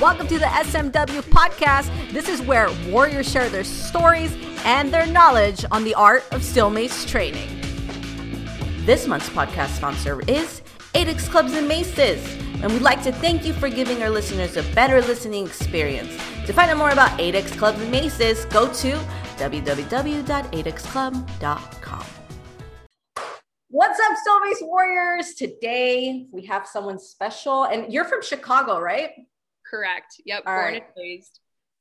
Welcome to the SMW podcast. This is where warriors share their stories and their knowledge on the art of steel mace training. This month's podcast sponsor is ADEX Clubs and Maces, and we'd like to thank you for giving our listeners a better listening experience. To find out more about ADEX Clubs and Maces, go to www.adexclub.com. What's up, Steel Mace Warriors? Today we have someone special, and you're from Chicago, right? Correct. Yep. All born right. and raised.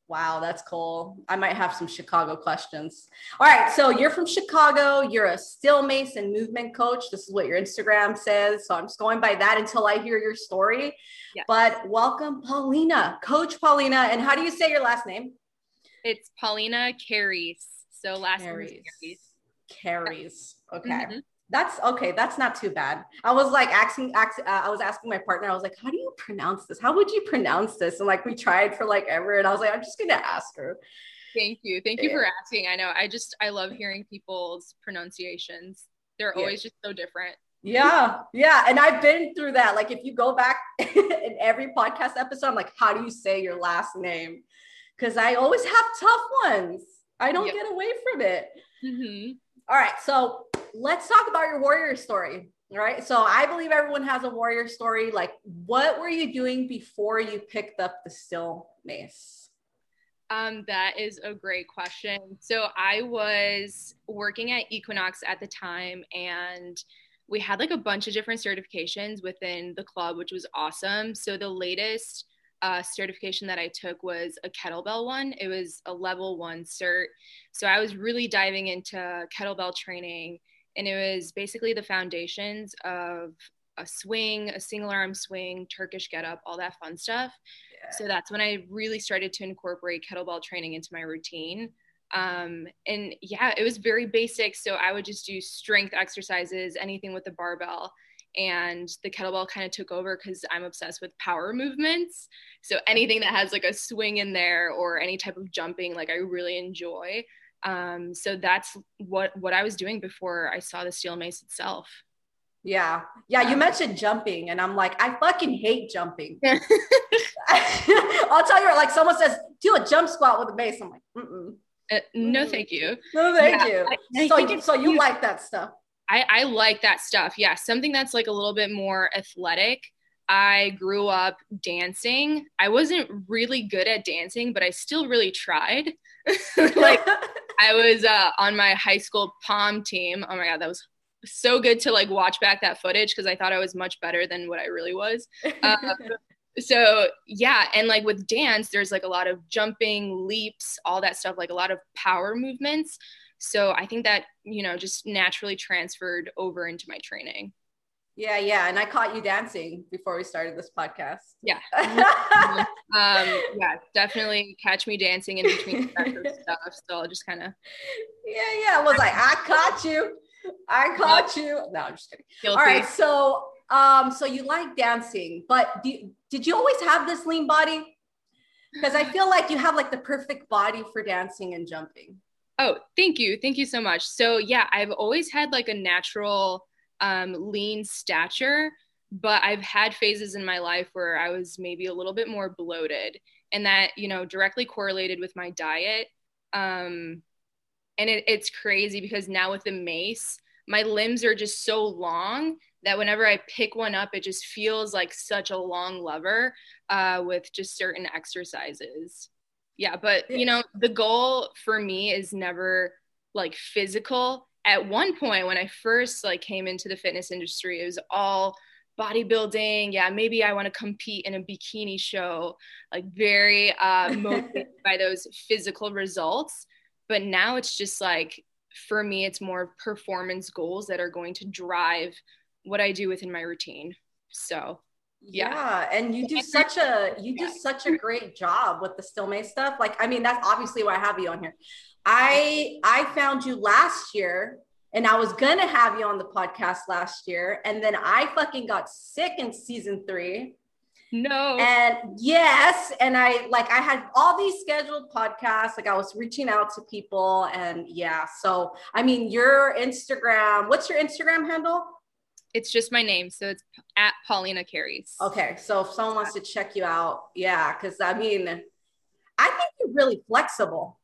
Wow, that's cool. I might have some Chicago questions. All right, so you're from Chicago. You're a still mason movement coach. This is what your Instagram says. So I'm just going by that until I hear your story. Yes. But welcome, Paulina, Coach Paulina. And how do you say your last name? It's Paulina Carries. So last name is Carries. Carries. Carries. Okay. Mhm. That's okay. That's not too bad. I was like asking, ask, uh, I was asking my partner, I was like, how do you pronounce this? How would you pronounce this? And like, we tried for like ever. And I was like, I'm just going to ask her. Thank you. Thank you Yeah. for asking. I know. I just I love hearing people's pronunciations. They're Yeah. always just so different. Yeah, yeah. And I've been through that. Like, if you go back in every podcast episode, I'm like, how do you say your last name? Because I always have tough ones. I don't Yep. get away from it. Mhm. All right. So let's talk about your warrior story. Right. So I believe everyone has a warrior story. Like, what were you doing before you picked up the still mace? Um, that is a great question. So I was working at Equinox at the time and we had like a bunch of different certifications within the club, which was awesome. So the latest uh, certification that I took was a kettlebell one. It was a level one cert. So I was really diving into kettlebell training and it was basically the foundations of a swing, a single arm swing, Turkish get up, all that fun stuff. So that's when I really started to incorporate kettlebell training into my routine. Um, and yeah, it was very basic. So I would just do strength exercises, anything with the barbell. And the kettlebell kind of took over because I'm obsessed with power movements. So anything that has like a swing in there or any type of jumping, like I really enjoy. Um, so that's what what I was doing before I saw the steel mace itself. Yeah. Yeah. You mentioned jumping, and I'm like, I fucking hate jumping. I'll tell you, like, someone says, do a jump squat with a mace. I'm like, mm-mm. Uh, no, thank you. no, thank Yeah, you. I so, you, so you like that stuff. I, I like that stuff. Yeah, something that's like a little bit more athletic. I grew up dancing. I wasn't really good at dancing, but I still really tried. like I was uh, on my high school pom team. Oh my god, that was so good to like watch back that footage because I thought I was much better than what I really was. Uh, so yeah, and like with dance, there's like a lot of jumping, leaps, all that stuff, like a lot of power movements. So I think that you know just naturally transferred over into my training. Yeah, yeah. And I caught you dancing before we started this podcast. Yeah. um, yeah, definitely catch me dancing in between stuff. So I'll just kind of Yeah, yeah. I was like, I caught you. I caught you. No, I'm just kidding. guilty. All right. So, um, so you like dancing, but do you, did you always have this lean body? Because I feel like you have like the perfect body for dancing and jumping. Oh, thank you. Thank you so much. So, yeah, I've always had like a natural um, lean stature, but I've had phases in my life where I was maybe a little bit more bloated, and that, you know, directly correlated with my diet. Um, and it, it's crazy because now with the mace, my limbs are just so long that whenever I pick one up, it just feels like such a long lever uh, with just certain exercises. Yeah but you know the goal for me is never like physical at one point when i first like came into the fitness industry it was all bodybuilding yeah maybe i want to compete in a bikini show like very uh motivated by those physical results but now it's just like for me it's more performance goals that are going to drive what i do within my routine so Yeah. Yeah. And you do such a you do such a great job with the steel mace stuff. Like, I mean, that's obviously why I have you on here. I I found you last year and I was gonna have you on the podcast last year, and then I fucking got sick in season three. no And yes, and I like I had all these scheduled podcasts, like I was reaching out to people, and yeah. So I mean, your Instagram, what's your Instagram handle? it's just my name. So it's at Paulina Carries. Okay. So if someone wants to check you out, yeah, because I mean, I think you're really flexible.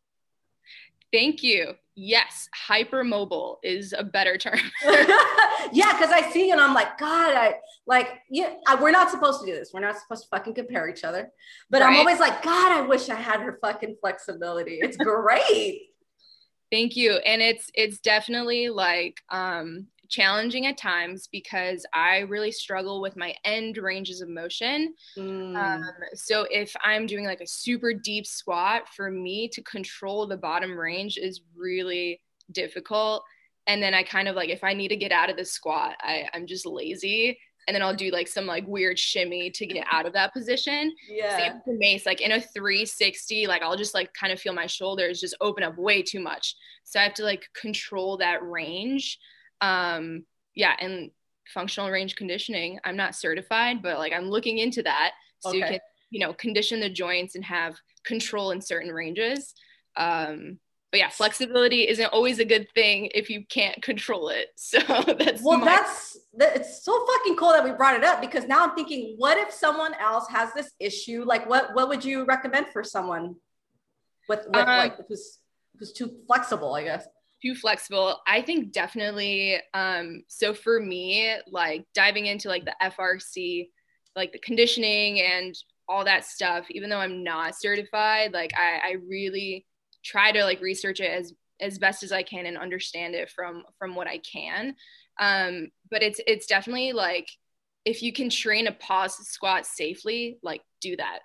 Thank you. Yes, hypermobile is a better term. yeah, because I see and I'm like, God, I like, yeah, I, we're not supposed to do this. We're not supposed to fucking compare each other. But right. I'm always like, God, I wish I had her fucking flexibility. It's great. Thank you. And it's it's definitely like um challenging at times because I really struggle with my end ranges of motion. Mm. Um, so if I'm doing like a super deep squat, for me to control the bottom range is really difficult. And then I kind of like if I need to get out of the squat, I, I'm just lazy. And then I'll do like some like weird shimmy to get out of that position. Yeah. Same for mace, like in a 360, like I'll just like kind of feel my shoulders just open up way too much. So I have to like control that range um yeah and functional range conditioning i'm not certified but like i'm looking into that. So okay. you can you know condition the joints and have control in certain ranges. Um but yeah flexibility isn't always a good thing if you can't control it. So that's well my- that's it's so fucking cool that we brought it up because now i'm thinking what if someone else has this issue? Like what what would you recommend for someone with, with um, like who's who's too flexible i guess too flexible. I think definitely um so for me like diving into like the frc like the conditioning and all that stuff even though i'm not certified like i, I really try to like research it as as best as i can and understand it from from what i can. Um but it's it's definitely like if you can train a pause squat safely like do that.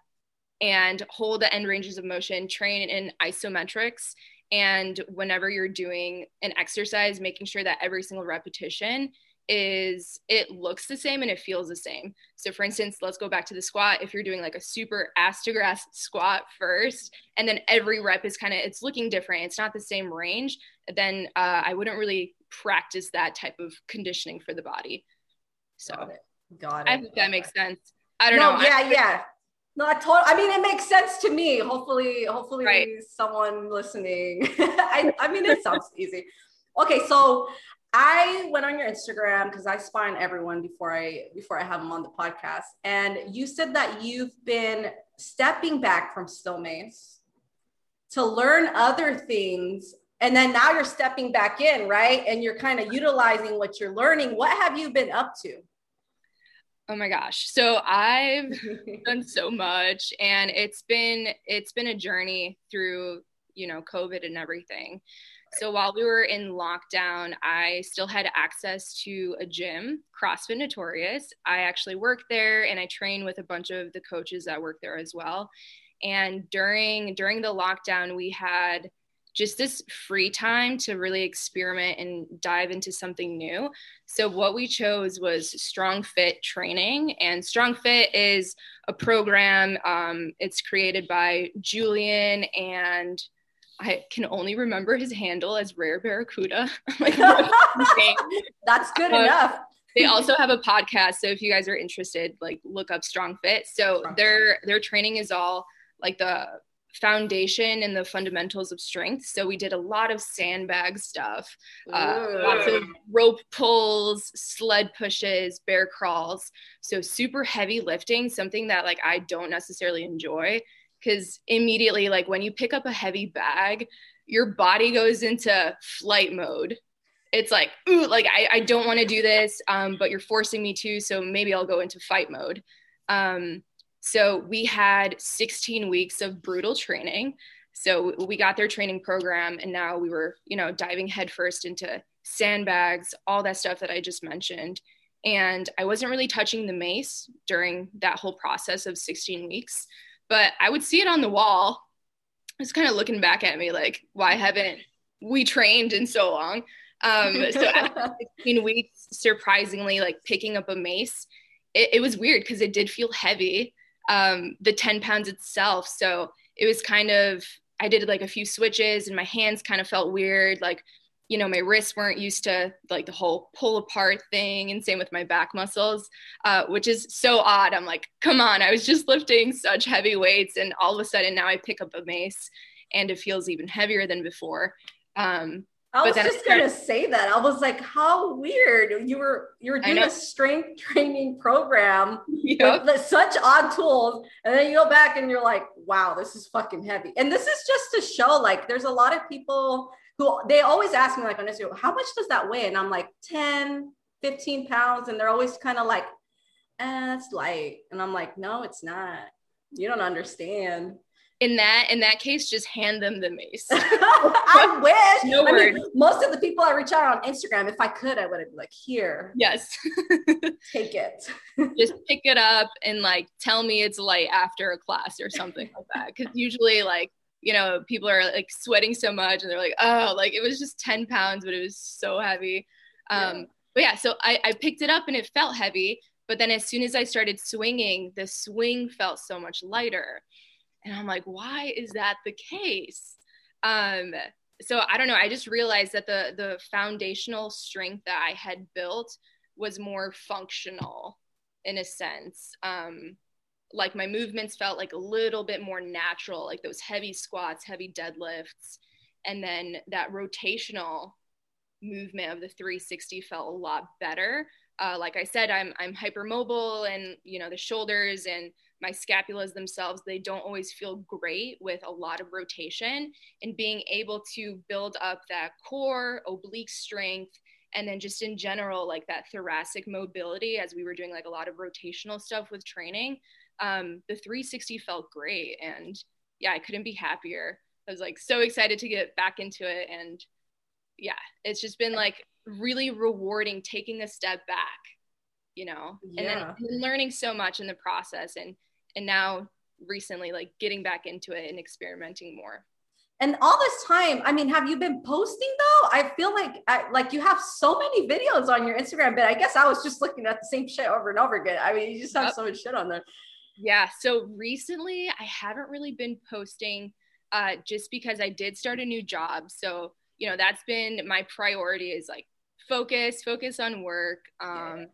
And hold the end ranges of motion train in isometrics and whenever you're doing an exercise making sure that every single repetition is it looks the same and it feels the same. So for instance let's go back to the squat. If you're doing like a super ass to grass squat first and then every rep is kind of it's looking different it's not the same range then uh, i wouldn't really practice that type of conditioning for the body. So got it, got it. i think that makes sense. I don't no, know. Yeah I, yeah no, I told. I mean, it makes sense to me. Hopefully, hopefully, right. someone listening. I, I mean, it sounds easy. Okay, so I went on your Instagram because I spy on everyone before I before I have them on the podcast, and you said that you've been stepping back from steel mace to learn other things, and then now you're stepping back in, right? And you're kind of utilizing what you're learning. What have you been up to? Oh my gosh. So I've done so much and it's been it's been a journey through, you know, COVID and everything. So while we were in lockdown, I still had access to a gym, CrossFit Notorious. I actually worked there and I train with a bunch of the coaches that work there as well. And during during the lockdown, we had just this free time to really experiment and dive into something new. So, what we chose was Strong Fit training. And Strong Fit is a program, um, it's created by Julian, and I can only remember his handle as Rare Barracuda. like, That's good uh, enough. they also have a podcast. So, if you guys are interested, like look up Strong Fit. So, their, their training is all like the foundation and the fundamentals of strength. So we did a lot of sandbag stuff, uh, lots of rope pulls, sled pushes, bear crawls. So super heavy lifting, something that like I don't necessarily enjoy because immediately, like when you pick up a heavy bag, your body goes into flight mode. It's like, ooh, like I, I don't want to do this, um, but you're forcing me to. So maybe I'll go into fight mode. Um, so we had 16 weeks of brutal training. So we got their training program, and now we were, you know, diving headfirst into sandbags, all that stuff that I just mentioned. And I wasn't really touching the mace during that whole process of 16 weeks, but I would see it on the wall. It's kind of looking back at me like, why haven't we trained in so long? Um, so after 16 weeks, surprisingly, like picking up a mace, it, it was weird because it did feel heavy um, the 10 pounds itself. So it was kind of, I did like a few switches and my hands kind of felt weird. Like, you know, my wrists weren't used to like the whole pull apart thing. And same with my back muscles, uh, which is so odd. I'm like, come on, I was just lifting such heavy weights. And all of a sudden now I pick up a mace and it feels even heavier than before. Um, I was just started, gonna say that. I was like, how weird. You were you were doing a strength training program yep. with such odd tools, and then you go back and you're like, wow, this is fucking heavy. And this is just to show like there's a lot of people who they always ask me like on Instagram, how much does that weigh? And I'm like 10, 15 pounds, and they're always kind of like, eh, that's light. And I'm like, no, it's not. You don't understand in that in that case just hand them the mace. I wish. No I word. Mean, most of the people i reach out on instagram if i could i would have been like here yes. take it. Just pick it up and like tell me it's light after a class or something like that. Because usually like you know people are like sweating so much and they're like oh like it was just 10 pounds but it was so heavy. Um yeah. but yeah so I, I picked it up and it felt heavy but then as soon as i started swinging the swing felt so much lighter and I'm like, why is that the case? Um, so I don't know. I just realized that the the foundational strength that I had built was more functional in a sense. Um, like my movements felt like a little bit more natural, like those heavy squats, heavy deadlifts, and then that rotational movement of the 360 felt a lot better. Uh, like I said, I'm I'm hypermobile, and you know the shoulders and my scapulas themselves they don't always feel great with a lot of rotation. And being able to build up that core oblique strength and then just in general like that thoracic mobility as we were doing like a lot of rotational stuff with training um, the 360 felt great. And yeah i couldn't be happier. I was like so excited to get back into it and yeah it's just been like really rewarding taking a step back you know? Yeah. and then learning so much in the process and and now recently like getting back into it and experimenting more. And all this time i mean have you been posting though? I feel like I, like you have so many videos on your instagram but i guess i was just looking at the same shit over and over again. I mean you just have so much shit on there. Yeah so recently i haven't really been posting uh, just because i did start a new job. So you know that's been my priority is like focus focus on work um, yeah.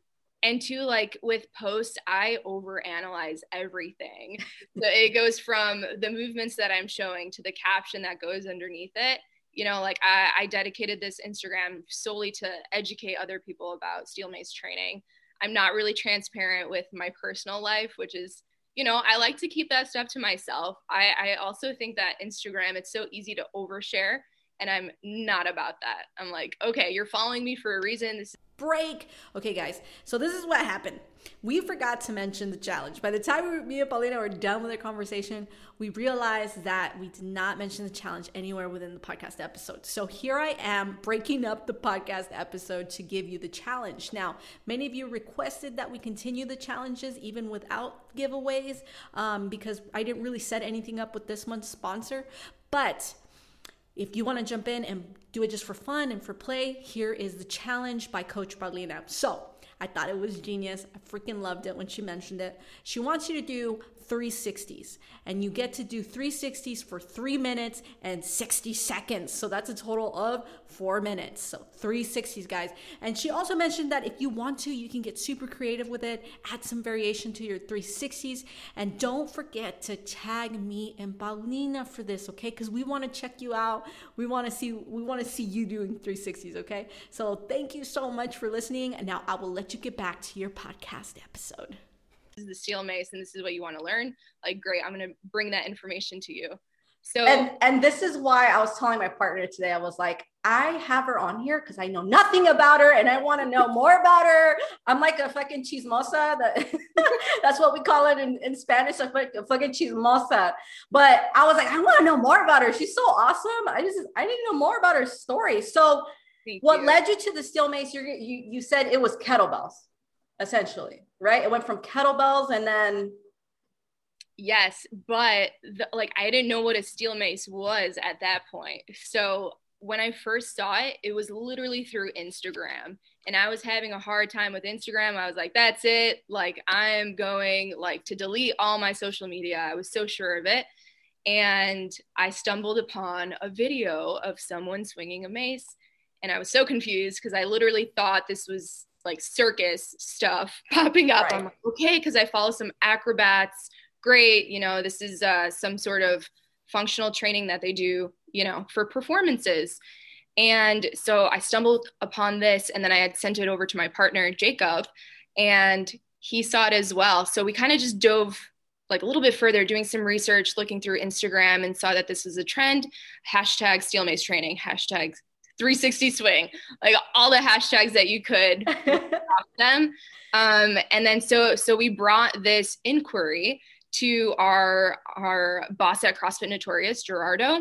and two like with posts i overanalyze everything. So it goes from the movements that i'm showing to the caption that goes underneath it. You know like I, I dedicated this instagram solely to educate other people about steel mace training. I'm not really transparent with my personal life which is you know i like to keep that stuff to myself. I, I also think that instagram it's so easy to overshare and i'm not about that i'm like okay you're following me for a reason this is- break. Okay, guys, so this is what happened. We forgot to mention the challenge. By the time me and Paulina were done with our conversation, we realized that we did not mention the challenge anywhere within the podcast episode. So here I am breaking up the podcast episode to give you the challenge. Now, many of you requested that we continue the challenges even without giveaways um, because I didn't really set anything up with this month's sponsor. But if you want to jump in and do it just for fun and for play, here is the challenge by Coach Paulina. So I thought it was genius. I freaking loved it when she mentioned it. She wants you to do 360s and you get to do 360s for three minutes and 60 seconds. So that's a total of four minutes. So 360s, guys. And she also mentioned that if you want to, you can get super creative with it, add some variation to your 360s. And don't forget to tag me and Paulina for this, okay? Because we want to check you out. We want to see we want to see you doing 360s, okay? So thank you so much for listening. And now I will let you get back to your podcast episode is the steel mace and this is what you want to learn like great i'm going to bring that information to you. So and and this is why i was telling my partner today i was like i have her on here because i know nothing about her and i want to know more about her. I'm like a fucking chismosa that that's what we call it in, in spanish a fucking chismosa. But i was like i want to know more about her. She's so awesome. I just i need to know more about her story. So Thank what you. led you to the steel mace? You you said it was kettlebells essentially, right? It went from kettlebells and then yes, but the, like I didn't know what a steel mace was at that point. So when I first saw it, it was literally through Instagram. And I was having a hard time with Instagram. I was like, that's it. Like I'm going like to delete all my social media. I was so sure of it. And I stumbled upon a video of someone swinging a mace. And I was so confused because I literally thought this was like circus stuff popping up. Right. I'm like, okay, because I follow some acrobats. Great, you know, this is uh, some sort of functional training that they do, you know, for performances. And so I stumbled upon this and then I had sent it over to my partner, Jacob, and he saw it as well. So we kind of just dove like a little bit further, doing some research, looking through Instagram, and saw that this was a trend. Hashtag steel mace training, hashtag 360 swing, like all the hashtags that you could them. Um, and then so so we brought this inquiry to our our boss at CrossFit Notorious, Gerardo,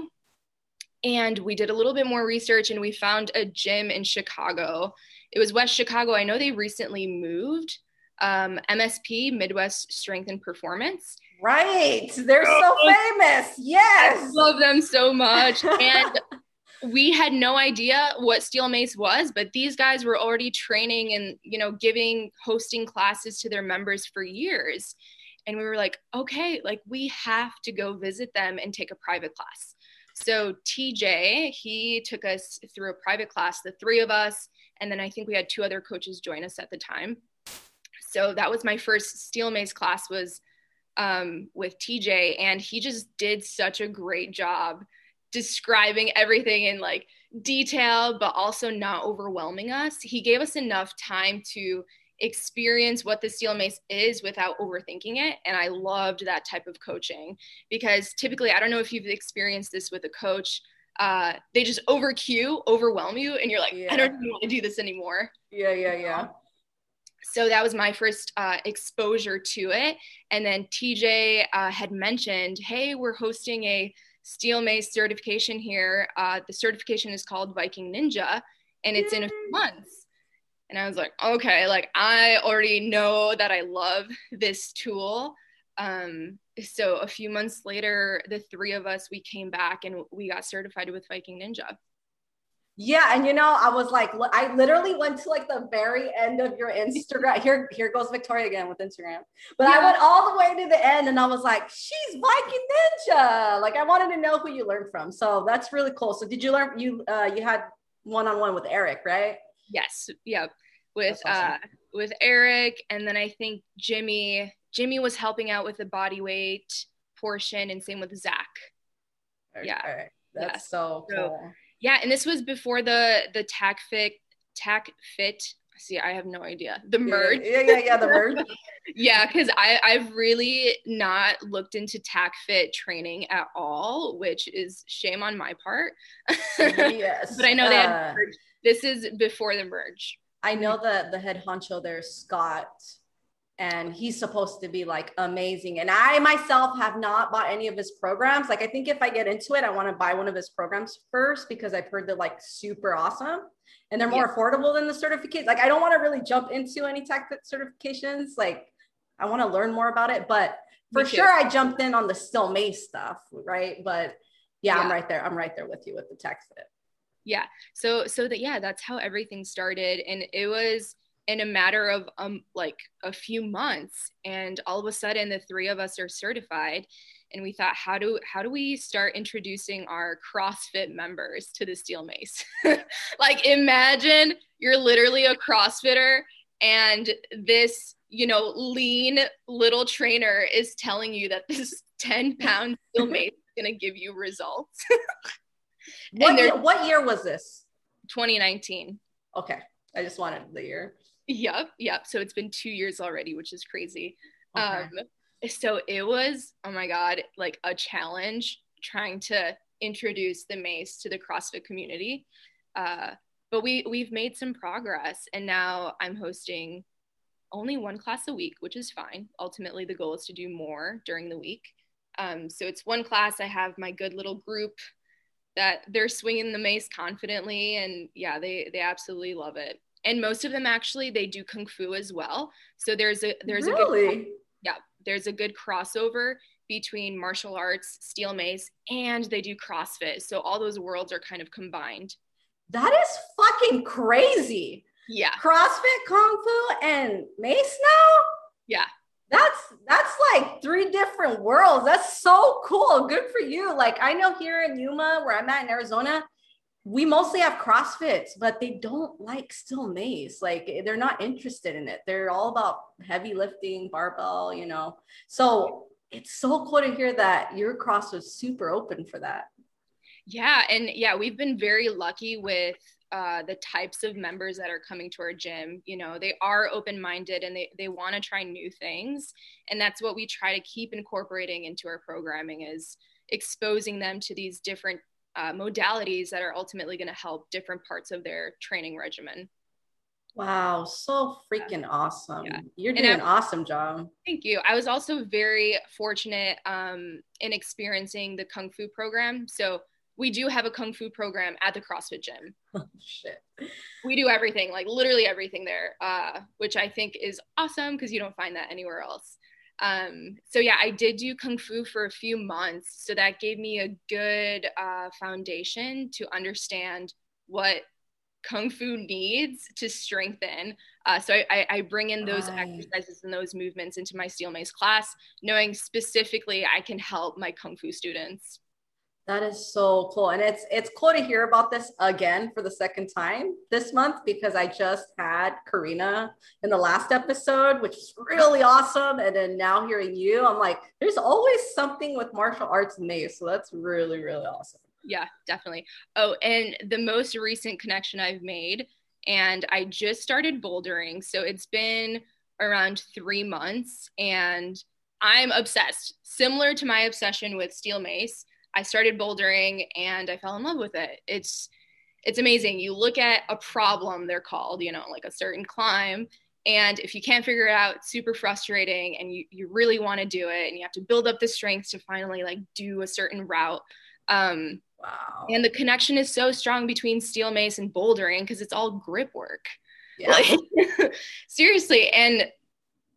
and we did a little bit more research and we found a gym in Chicago. It was West Chicago. I know they recently moved. Um, MSP, Midwest Strength and Performance. Right. They're so famous. Yes. I love them so much. And we had no idea what steel mace was but these guys were already training and you know giving hosting classes to their members for years. And we were like okay like we have to go visit them and take a private class. So tj he took us through a private class the three of us and then i think we had two other coaches join us at the time. So that was my first steel mace class was um, with tj and he just did such a great job describing everything in like detail, but also not overwhelming us. He gave us enough time to experience what the steel mace is without overthinking it. And I loved that type of coaching because typically, I don't know if you've experienced this with a coach. Uh, they just over cue, overwhelm you, and you're like, yeah. I don't want to do this anymore. Yeah, yeah, yeah. So that was my first uh, exposure to it. And then TJ uh, had mentioned, hey, we're hosting a steel mace certification here. Uh, the certification is called Viking Ninja, and it's Yay. in a few months. And I was like, okay, like I already know that I love this tool. Um, so a few months later, the three of us we came back and we got certified with Viking Ninja. Yeah, and you know, I was like, I literally went to like the very end of your Instagram. Here, here goes Victoria again with Instagram. But yeah. I went all the way to the end, and I was like, she's Viking Ninja. Like, I wanted to know who you learned from. So that's really cool. So did you learn? You uh, you had one on one with Eric, right? Yes. Yep. With awesome. uh with Eric, and then I think Jimmy. Jimmy was helping out with the body weight portion, and same with Zach. Yeah. That's yeah. so cool. So, yeah, and this was before the the tac fit tac fit. See, I have no idea. The merge. Yeah, yeah, yeah, the merge. yeah, because I I've really not looked into tac fit training at all, which is shame on my part. yes. but I know they had uh, this is before the merge. I know that the head honcho there, Scott, and he's supposed to be like amazing. And I myself have not bought any of his programs. Like I think if I get into it, I want to buy one of his programs first because I've heard they're like super awesome and they're more yeah. affordable than the certificates. Like I don't want to really jump into any tech certifications. Like I want to learn more about it, but for sure I jumped in on the steel mace stuff, right? But yeah, yeah, I'm right there. I'm right there with you with the tac fit. Yeah. So so that yeah, that's how everything started and it was in a matter of um like a few months and all of a sudden the three of us are certified and we thought how do how do we start introducing our crossfit members to the steel mace? Like imagine you're literally a crossfitter and this you know lean little trainer is telling you that this 10 pound steel mace is going to give you results. What, year, what year was this? 2019 okay i just wanted the year Yep, yep. So it's been two years already, which is crazy. Okay. Um, so it was, oh my God, like a challenge trying to introduce the mace to the CrossFit community. Uh, but we we've made some progress, and now I'm hosting only one class a week, which is fine. Ultimately, the goal is to do more during the week. Um, so it's one class. I have my good little group that they're swinging the mace confidently, and yeah, they they absolutely love it and most of them actually they do kung fu as well. So there's a there's really? a good yeah there's a good crossover between martial arts steel mace and they do crossfit. So all those worlds are kind of combined. That is fucking crazy. Yeah. Crossfit kung fu and mace now? Yeah. That's that's like three different worlds. That's so cool. Good for you. Like i know here in yuma where i'm at in arizona we mostly have CrossFits, but they don't like steel mace. Like they're not interested in it. They're all about heavy lifting, barbell, you know. So it's so cool to hear that your cross was super open for that. Yeah, and yeah, we've been very lucky with uh, the types of members that are coming to our gym. You know, they are open minded and they, they want to try new things. And that's what we try to keep incorporating into our programming is exposing them to these different uh, modalities that are ultimately going to help different parts of their training regimen. Wow, so freaking yeah. awesome. Yeah. You're doing an awesome job. Thank you. I was also very fortunate um, in experiencing the Kung Fu program. So we do have a Kung Fu program at the CrossFit gym. Oh, shit. We do everything, like literally everything there, uh, which I think is awesome because you don't find that anywhere else. Um, so yeah, I did do Kung Fu for a few months. So that gave me a good uh, foundation to understand what kung fu needs to strengthen. Uh, so I, I, bring in those right. exercises and those movements into my steel mace class, knowing specifically I can help my kung fu students. That is so cool. And it's it's cool to hear about this again for the second time this month because I just had Karina in the last episode, which is really awesome. And then now hearing you, I'm like, there's always something with martial arts and mace. So that's really, really awesome yeah, definitely. Oh, and the most recent connection I've made, and I just started bouldering. So it's been around three months, and I'm obsessed. Similar to my obsession with steel mace, I started bouldering and I fell in love with it. It's it's amazing. You look at a problem, they're called, you know, like a certain climb. And if you can't figure it out, it's super frustrating and you, you really want to do it and you have to build up the strength to finally like do a certain route. Um, Wow. And the connection is so strong between steel mace and bouldering because it's all grip work. Yeah. Like, seriously. And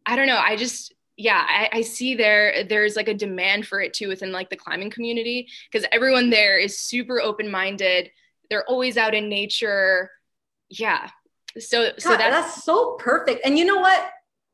I don't know. I just, yeah, I, I, see there there's like a demand for it too within like the climbing community because everyone there is super open minded. They're always out in nature. Yeah. So God, so that's, that's so perfect. And you know what?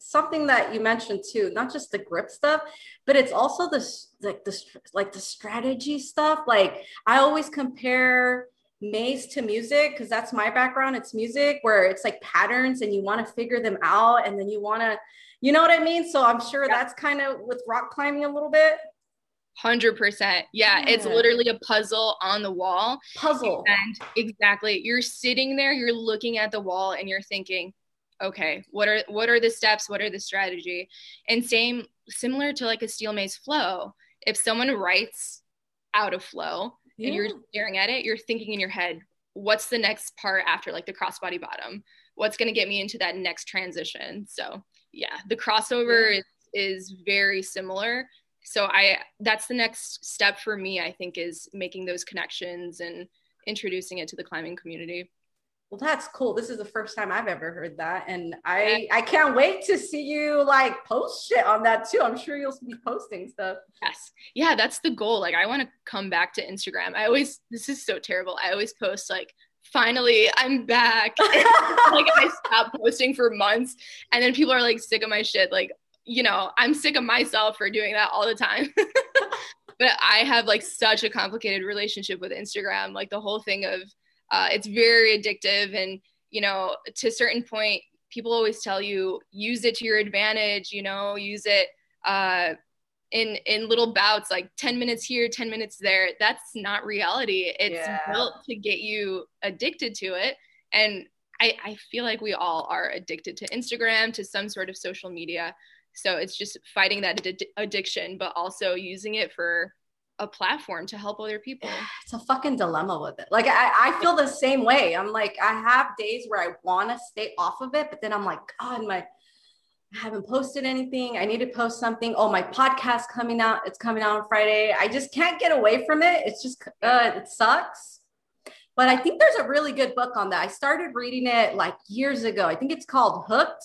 something that you mentioned too, not just the grip stuff, but it's also this like the like the strategy stuff. Like I always compare mace to music because that's my background. It's music where it's like patterns and you want to figure them out and then you want to, you know what I mean? So I'm sure yeah. that's kind of with rock climbing a little bit. Hundred percent. Yeah, yeah, it's literally a puzzle on the wall. Puzzle. And exactly. You're sitting there, you're looking at the wall and you're thinking, okay what are what are the steps what are the strategy and same similar to like a steel mace flow if someone writes out of flow yeah. and you're staring at it you're thinking in your head what's the next part after like the crossbody bottom what's going to get me into that next transition so yeah the crossover yeah. is, is very similar. So i that's the next step for me i think is making those connections and introducing it to the climbing community. Well that's cool. This is the first time i've ever heard that. And i i can't wait to see you like post shit on that too. I'm sure you'll be posting stuff. Yes. Yeah that's the goal. Like i want to come back to instagram. I always this is so terrible. I always post like finally i'm back. Like i stopped posting for months and then people are like sick of my shit. Like you know i'm sick of myself for doing that all the time. But i have like such a complicated relationship with instagram. Like the whole thing of uh, it's very addictive and you know to a certain point people always tell you use it to your advantage you know use it uh, in in little bouts like 10 minutes here 10 minutes there that's not reality it's yeah. built to get you addicted to it and I, I feel like we all are addicted to instagram to some sort of social media so it's just fighting that ad- addiction but also using it for a platform to help other people. It's a fucking dilemma with it. Like I, I feel the same way. I'm like, I have days where I want to stay off of it, but then I'm like, God, my I haven't posted anything. I need to post something. Oh, my podcast coming out. It's coming out on Friday. I just can't get away from it. It's just uh, it sucks. But I think there's a really good book on that. I started reading it like years ago. I think it's called Hooked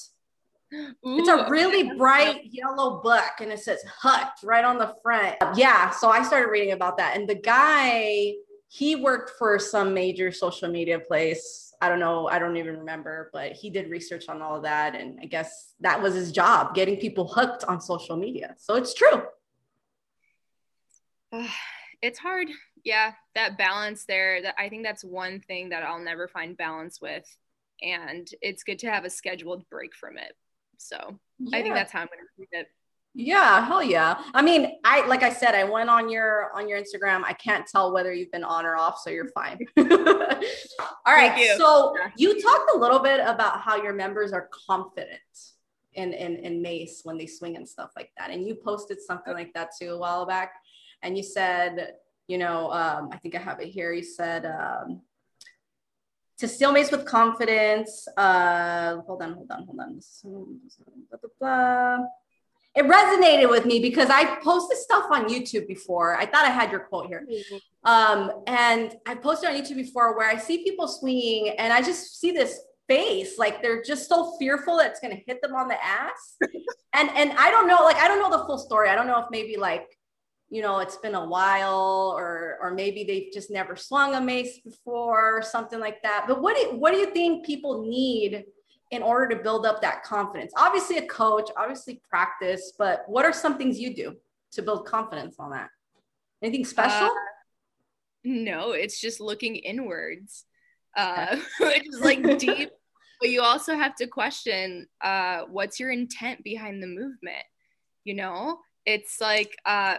Ooh, it's a really bright yellow book and it says hooked right on the front. Yeah. So I started reading about that. And the guy, he worked for some major social media place. I don't know. I don't even remember, but he did research on all of that. And I guess that was his job, getting people hooked on social media. So it's true. it's hard. Yeah. That balance there, that I think that's one thing that I'll never find balance with. And it's good to have a scheduled break from it so yeah. I think that's how I'm going to read it. Yeah, hell yeah. I mean, I like I said, I went on your on your Instagram. I can't tell whether you've been on or off, so you're fine. All right. You. So you talked a little bit about how your members are confident in, in in mace when they swing and stuff like that. And you posted something like that too a while back. And you said, you know, um, I think I have it here. You said um, to steel mace with confidence. Uh, hold on, hold on, hold on. Blah, blah, blah it resonated with me because I posted stuff on YouTube before. I thought I had your quote here. Um, and I posted on YouTube before where I see people swinging and I just see this face like they're just so fearful that it's going to hit them on the ass. and and I don't know like I don't know the full story. I don't know if maybe like you know it's been a while or or maybe they've just never swung a mace before or something like that. But what do, what do you think people need in order to build up that confidence? Obviously, a coach, obviously, practice, but what are some things you do to build confidence on that? Anything special? Uh, no, it's just looking inwards. Uh, it's just like deep, but you also have to question uh, what's your intent behind the movement? You know, it's like uh,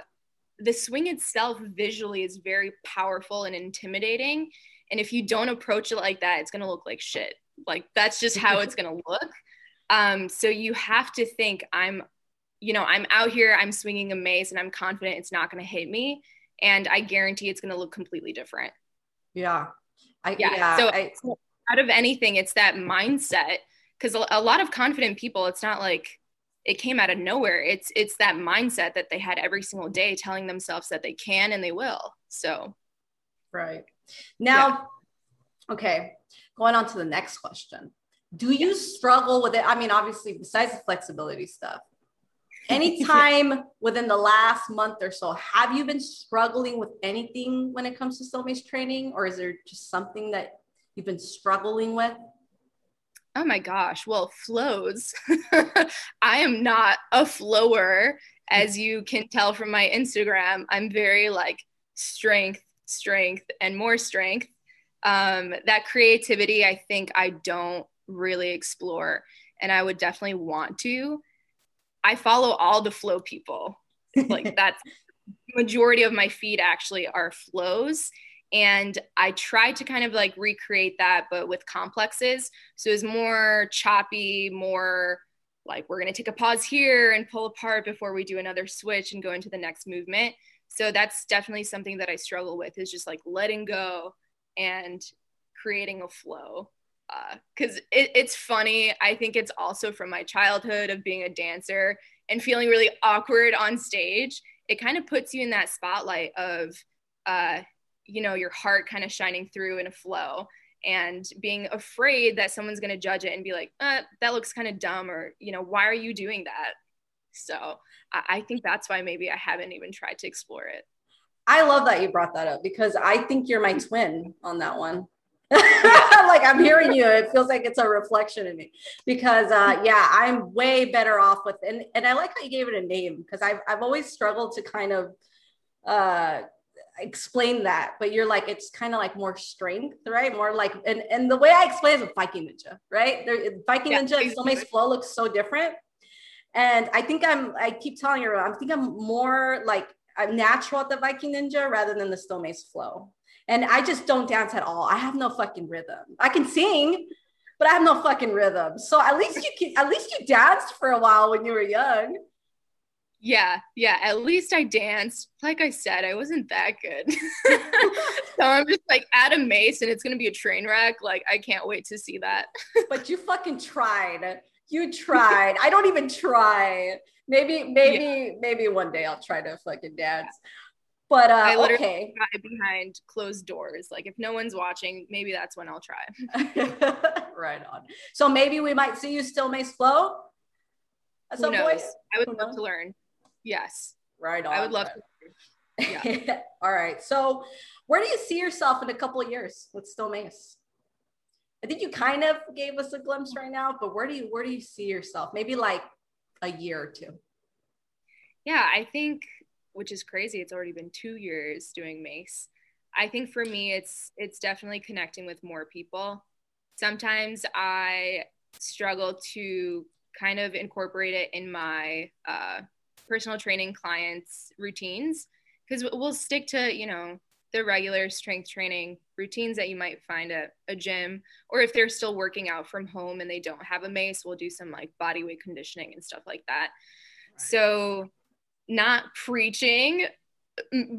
the swing itself visually is very powerful and intimidating. And if you don't approach it like that, it's going to look like shit. Like that's just how it's going to look. Um, so you have to think I'm, you know, I'm out here, I'm swinging a mace and I'm confident it's not going to hit me. And I guarantee it's going to look completely different. Yeah. I, yeah. yeah so I, out of anything, it's that mindset. Cause a, a lot of confident people, it's not like, it came out of nowhere. It's it's that mindset that they had every single day telling themselves that they can and they will. So right. Now yeah. okay, going on to the next question. Do you struggle with it? I mean, obviously, besides the flexibility stuff, anytime yeah. within the last month or so, have you been struggling with anything when it comes to mace training, or is there just something that you've been struggling with? Oh my gosh. Well, flows. I am not a flower, as you can tell from my Instagram. I'm very like strength, strength, and more strength um, that creativity i think i don't really explore and i would definitely want to. I follow all the flow people. Like that's majority of my feed actually are flows and i try to kind of like recreate that but with complexes. So it's more choppy more like we're going to take a pause here and pull apart before we do another switch and go into the next movement. So that's definitely something that i struggle with is just like letting go and creating a flow because uh, it, it's funny. I think it's also from my childhood of being a dancer and feeling really awkward on stage. It kind of puts you in that spotlight of uh, you know your heart kind of shining through in a flow and being afraid that someone's going to judge it and be like uh, that looks kind of dumb or you know why are you doing that? So I, I think that's why maybe i haven't even tried to explore it I love that you brought that up because I think you're my twin on that one. like I'm hearing you, it feels like it's a reflection in me because uh, yeah, I'm way better off with and and I like how you gave it a name because I've I've always struggled to kind of uh explain that, but you're like it's kind of like more strength, right? More like and and the way I explain it is a Viking Ninja, right? There, Viking yeah, Ninja. Still flow looks so different. And I think I'm I keep telling you, I think I'm more like I'm natural at the Viking Ninja rather than the Steel Mace flow. And I just don't dance at all. I have no fucking rhythm. I can sing, but I have no fucking rhythm. So at least you can, at least you danced for a while when you were young. Yeah, yeah. At least I danced. Like I said, I wasn't that good. so I'm just like at a mace and it's gonna be a train wreck. Like I can't wait to see that. but you fucking tried. You tried. I don't even try. Maybe, maybe, yeah. maybe one day I'll try to fucking dance. But uh, I literally okay. behind closed doors. Like if no one's watching, maybe that's when I'll try. right on. So maybe we might see you steel Mace Flow at some point. I would Who love knows? to learn. Yes. Right on. I would love right. to. Yeah. All right. So where do you see yourself in a couple of years with Steel Mace? I think you kind of gave us a glimpse right now, but where do you where do you see yourself? Maybe like a year or two? Yeah, I think, which is crazy, it's already been two years doing Mace. I think for me, it's it's definitely connecting with more people. Sometimes I struggle to kind of incorporate it in my uh, personal training clients routines because we'll stick to you know the regular strength training routines that you might find at a gym or if they're still working out from home and they don't have a mace we'll do some like body weight conditioning and stuff like that. So not preaching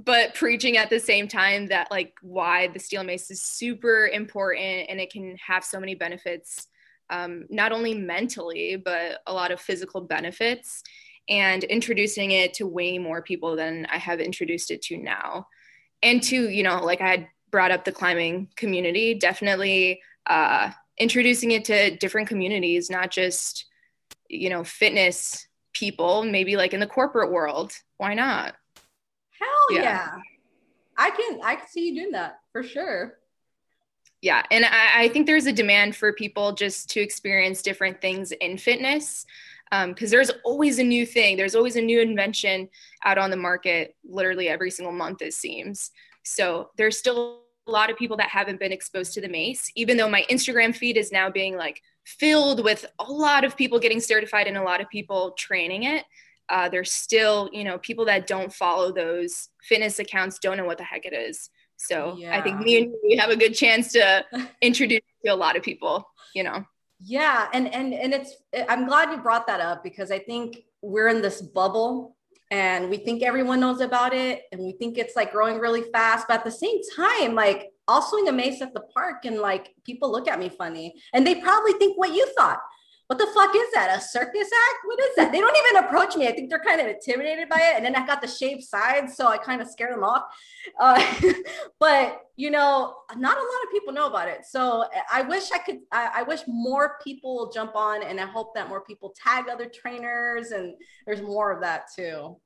but preaching at the same time that like why the steel mace is super important and it can have so many benefits um, not only mentally but a lot of physical benefits and introducing it to way more people than i have introduced it to now and to you know like i had brought up the climbing community definitely uh, introducing it to different communities not just you know fitness people maybe like in the corporate world. Why not? Hell yeah, yeah. i can i can see you doing that for sure. Yeah and I, I think there's a demand for people just to experience different things in fitness because um, there's always a new thing. There's always a new invention out on the market literally every single month it seems. So there's still a lot of people that haven't been exposed to the mace even though my instagram feed is now being like filled with a lot of people getting certified and a lot of people training it. Uh, there's still you know people that don't follow those fitness accounts don't know what the heck it is. So yeah. i think me and you have a good chance to introduce to a lot of people you know yeah and and and it's i'm glad you brought that up because i think we're in this bubble and we think everyone knows about it and we think it's like growing really fast but at the same time like i'll swing a mace at the park and like people look at me funny and they probably think what you thought what the fuck is that? A circus act? What is that? They don't even approach me. I think they're kind of intimidated by it. And then I got the shaved sides, so I kind of scare them off. Uh, but you know, not a lot of people know about it. So I wish I could. I, I wish more people jump on, and I hope that more people tag other trainers, and there's more of that too.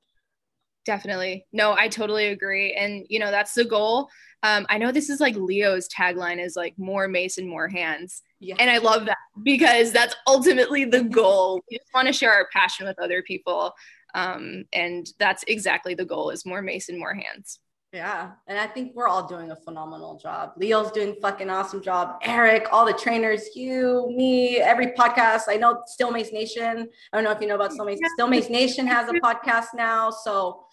Definitely. No, I totally agree. And, you know, that's the goal. Um, I know this is like Leo's tagline is like more mace and more hands. Yeah. And I love that because that's ultimately the goal. We just want to share our passion with other people. Um, and that's exactly the goal is more mace and more hands. Yeah. And I think we're all doing a phenomenal job. Leo's doing fucking awesome job. Eric, all the trainers, you, me, every podcast. I know Steel Mace Nation. I don't know if you know about Steel Mace. Steel Mace Nation has a podcast now. So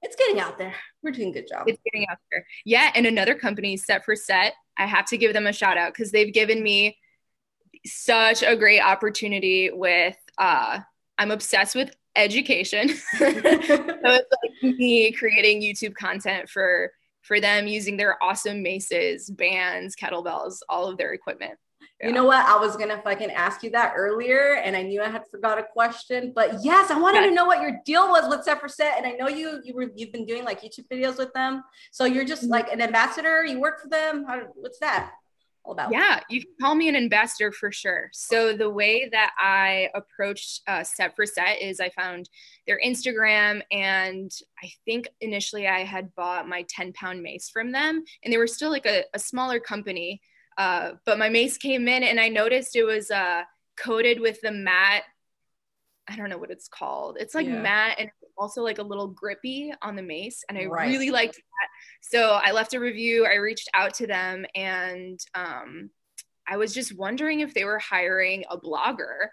it's getting out there. We're doing a good job. It's getting out there. Yeah. And another company, Set for Set, I have to give them a shout out because they've given me such a great opportunity with uh I'm obsessed with education. so it's like me creating YouTube content for for them using their awesome maces, bands, kettlebells, all of their equipment. You know what? I was gonna fucking ask you that earlier, and I knew I had forgot a question. But yes, I wanted to know what your deal was with Set for Set, and I know you you were you've been doing like YouTube videos with them. So you're just mm-hmm. like an ambassador. You work for them. How, what's that? all about? Yeah, you can call me an ambassador for sure. So the way that I approached uh, Set for Set is I found their Instagram, and I think initially I had bought my 10 pound mace from them, and they were still like a, a smaller company. Uh, but my mace came in, and I noticed it was uh, coated with the matte I don't know what it's called. It's like yeah. matte and also like a little grippy on the mace. And I right. really liked that. So I left a review. I reached out to them and um, I was just wondering if they were hiring a blogger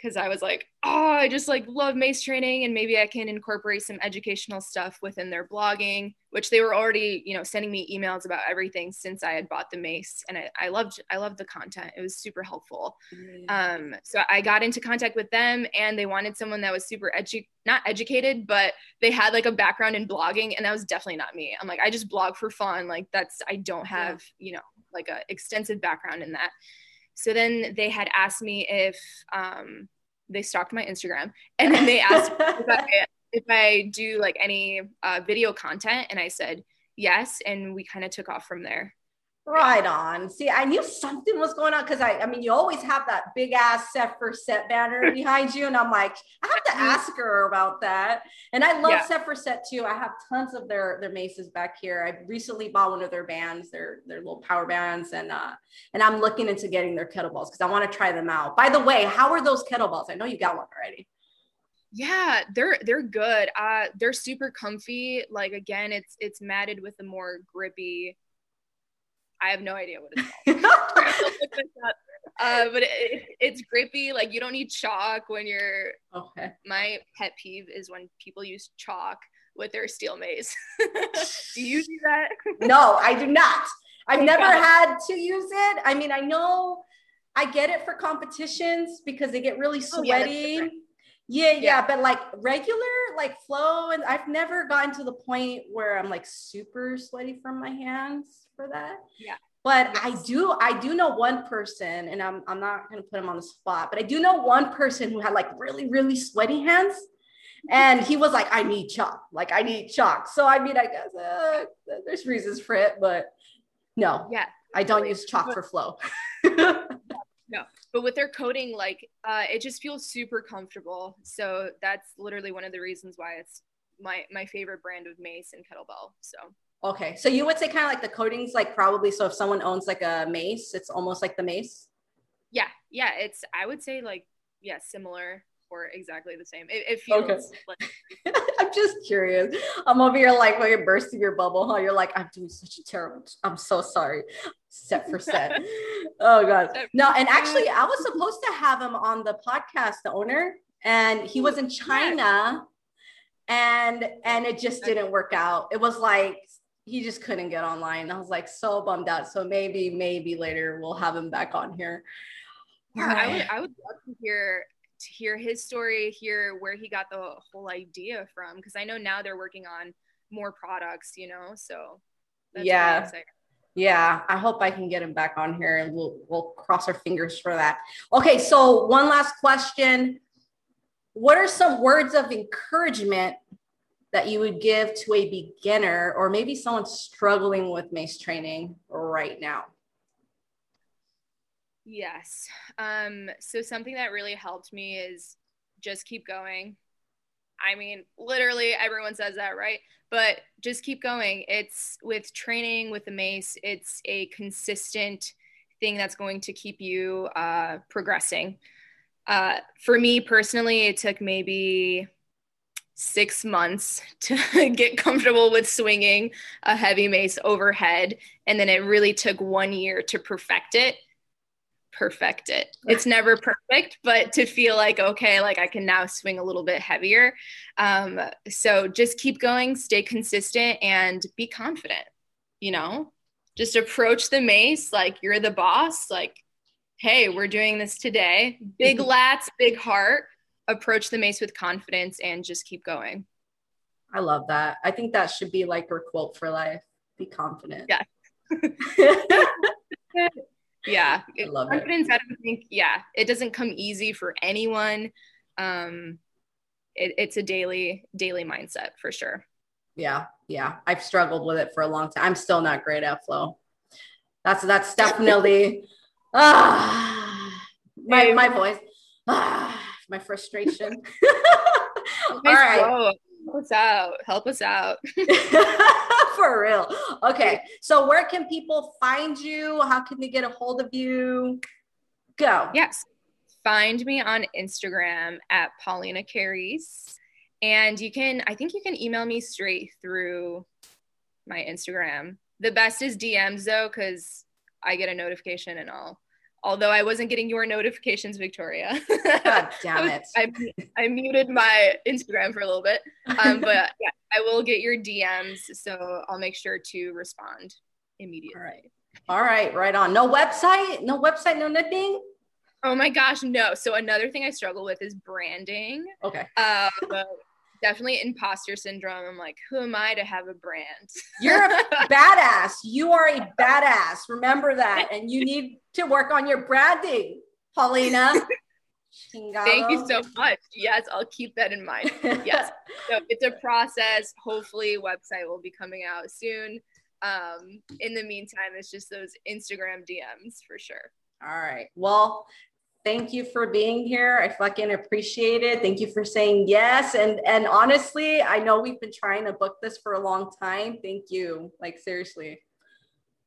because I was like, oh, I just like love mace training and maybe I can incorporate some educational stuff within their blogging, which they were already, you know, sending me emails about everything since I had bought the mace. And I, I loved, I loved the content. It was super helpful. Mm-hmm. Um, so I got into contact with them and they wanted someone that was super edu, not educated, but they had like a background in blogging. And that was definitely not me. I'm like, I just blog for fun. Like that's, I don't have, yeah. you know, like a extensive background in that. So then they had asked me if um, they stalked my Instagram and then they asked if, I, if, I, do like any uh, video content. And I said yes. And we kind of took off from there. Right on. See, I knew something was going on because I, I mean, you always have that big ass set for set banner behind you, and I'm like, I have to ask her about that. And I love yeah. set for set too. I have tons of their their maces back here. I recently bought one of their bands, their their little power bands, and uh, and I'm looking into getting their kettlebells because I want to try them out. By the way, how are those kettlebells? I know you got one already. Yeah, they're they're good. Uh, they're super comfy. Like again, it's it's matted with a more grippy I have no idea what it's called. uh, but it, it's grippy. Like you don't need chalk when you're. Okay. My pet peeve is when people use chalk with their steel mace. do you do that? no, I do not. I've never had to use it. I mean, I know I get it for competitions because they get really sweaty. Oh, yeah, yeah, yeah, yeah, but like regular, like flow, and I've never gotten to the point where I'm like super sweaty from my hands for that. Yeah. But yes. I do, I do know one person, and I'm I'm not gonna put him on the spot, but I do know one person who had like really, really sweaty hands. And he was like, I need chalk. Like, I need chalk. So, I mean, I guess uh, there's reasons for it, but no. Yeah. I don't use chalk for flow. no but with their coating like uh, it just feels super comfortable. So that's literally one of the reasons why it's my my favorite brand of mace and kettlebell so. Okay so you would say kind of like the coatings like probably so if someone owns like a mace it's almost like the mace? Yeah yeah it's i would say like yeah similar or exactly the same. It, it feels okay. like I'm just curious. I'm over here like when you're bursting your bubble, huh? You're like, I'm doing such a terrible. I'm so sorry. Set for set. oh god. No, and actually, I was supposed to have him on the podcast, the owner, and he was in oh, China, and and it just didn't work out. It was like he just couldn't get online. I was like so bummed out. So maybe maybe later we'll have him back on here. Yeah, I would I would love to hear to hear his story, hear where he got the whole idea from. Because I know now they're working on more products, you know. So yeah. Yeah, I hope I can get him back on here and we'll we'll cross our fingers for that. Okay, so one last question. What are some words of encouragement that you would give to a beginner or maybe someone struggling with mace training right now? Yes. Um, so something that really helped me is just keep going. I mean, literally everyone says that, right? But just keep going. It's with training with the mace, it's a consistent thing that's going to keep you uh, progressing. Uh, for me personally, it took maybe six months to get comfortable with swinging a heavy mace overhead. And then it really took one year to perfect it perfect it. It's never perfect, but to feel like, okay, like I can now swing a little bit heavier. Um, so just keep going, stay consistent, and be confident, you know? Just approach the mace like you're the boss, like, hey, we're doing this today. Big mm-hmm. lats, big heart. Approach the mace with confidence and just keep going. I love that. I think that should be like your quote for life. Be confident. Yeah. yeah. I love confidence it. i don't think yeah it doesn't come easy for anyone. Um it, it's a daily daily mindset for sure. Yeah yeah. I've struggled with it for a long time i'm still not great at flow. That's that's definitely ah my, my voice ah, my frustration. All right. help us out. Help us out for real. Okay. So where can people find you? How can they get a hold of you? Go. Yes. Find me on Instagram at Paulina Caris. And you can, I think you can email me straight through my Instagram. The best is DMs though, because I get a notification and I'll although I wasn't getting your notifications, Victoria. God damn it. I, I, muted my Instagram for a little bit. Um, but yeah, I will get your DMs. So I'll make sure to respond immediately. All right. All right. Right on. No website? No website? No nothing? Oh my gosh, no. So another thing I struggle with is branding. Okay. Uh, definitely imposter syndrome. I'm like, who am I to have a brand? You're a badass. You are a badass. Remember that. And you need to work on your branding, Paulina. Thank you so much. Yes, I'll keep that in mind. Yes. so it's a process. Hopefully, website will be coming out soon. Um, in the meantime, it's just those Instagram DMs for sure. All right. Well, thank you for being here. I fucking appreciate it. Thank you for saying yes. And and honestly, I know we've been trying to book this for a long time. Thank you. Like seriously.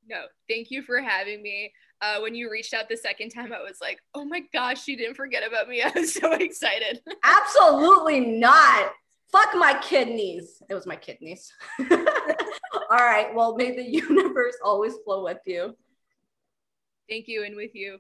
No, thank you for having me. Uh, when you reached out the second time, I was like, oh my gosh, you didn't forget about me. I was so excited. Absolutely not. Fuck my kidneys. It was my kidneys. All right. Well, may the universe always flow with you. Thank you and with you.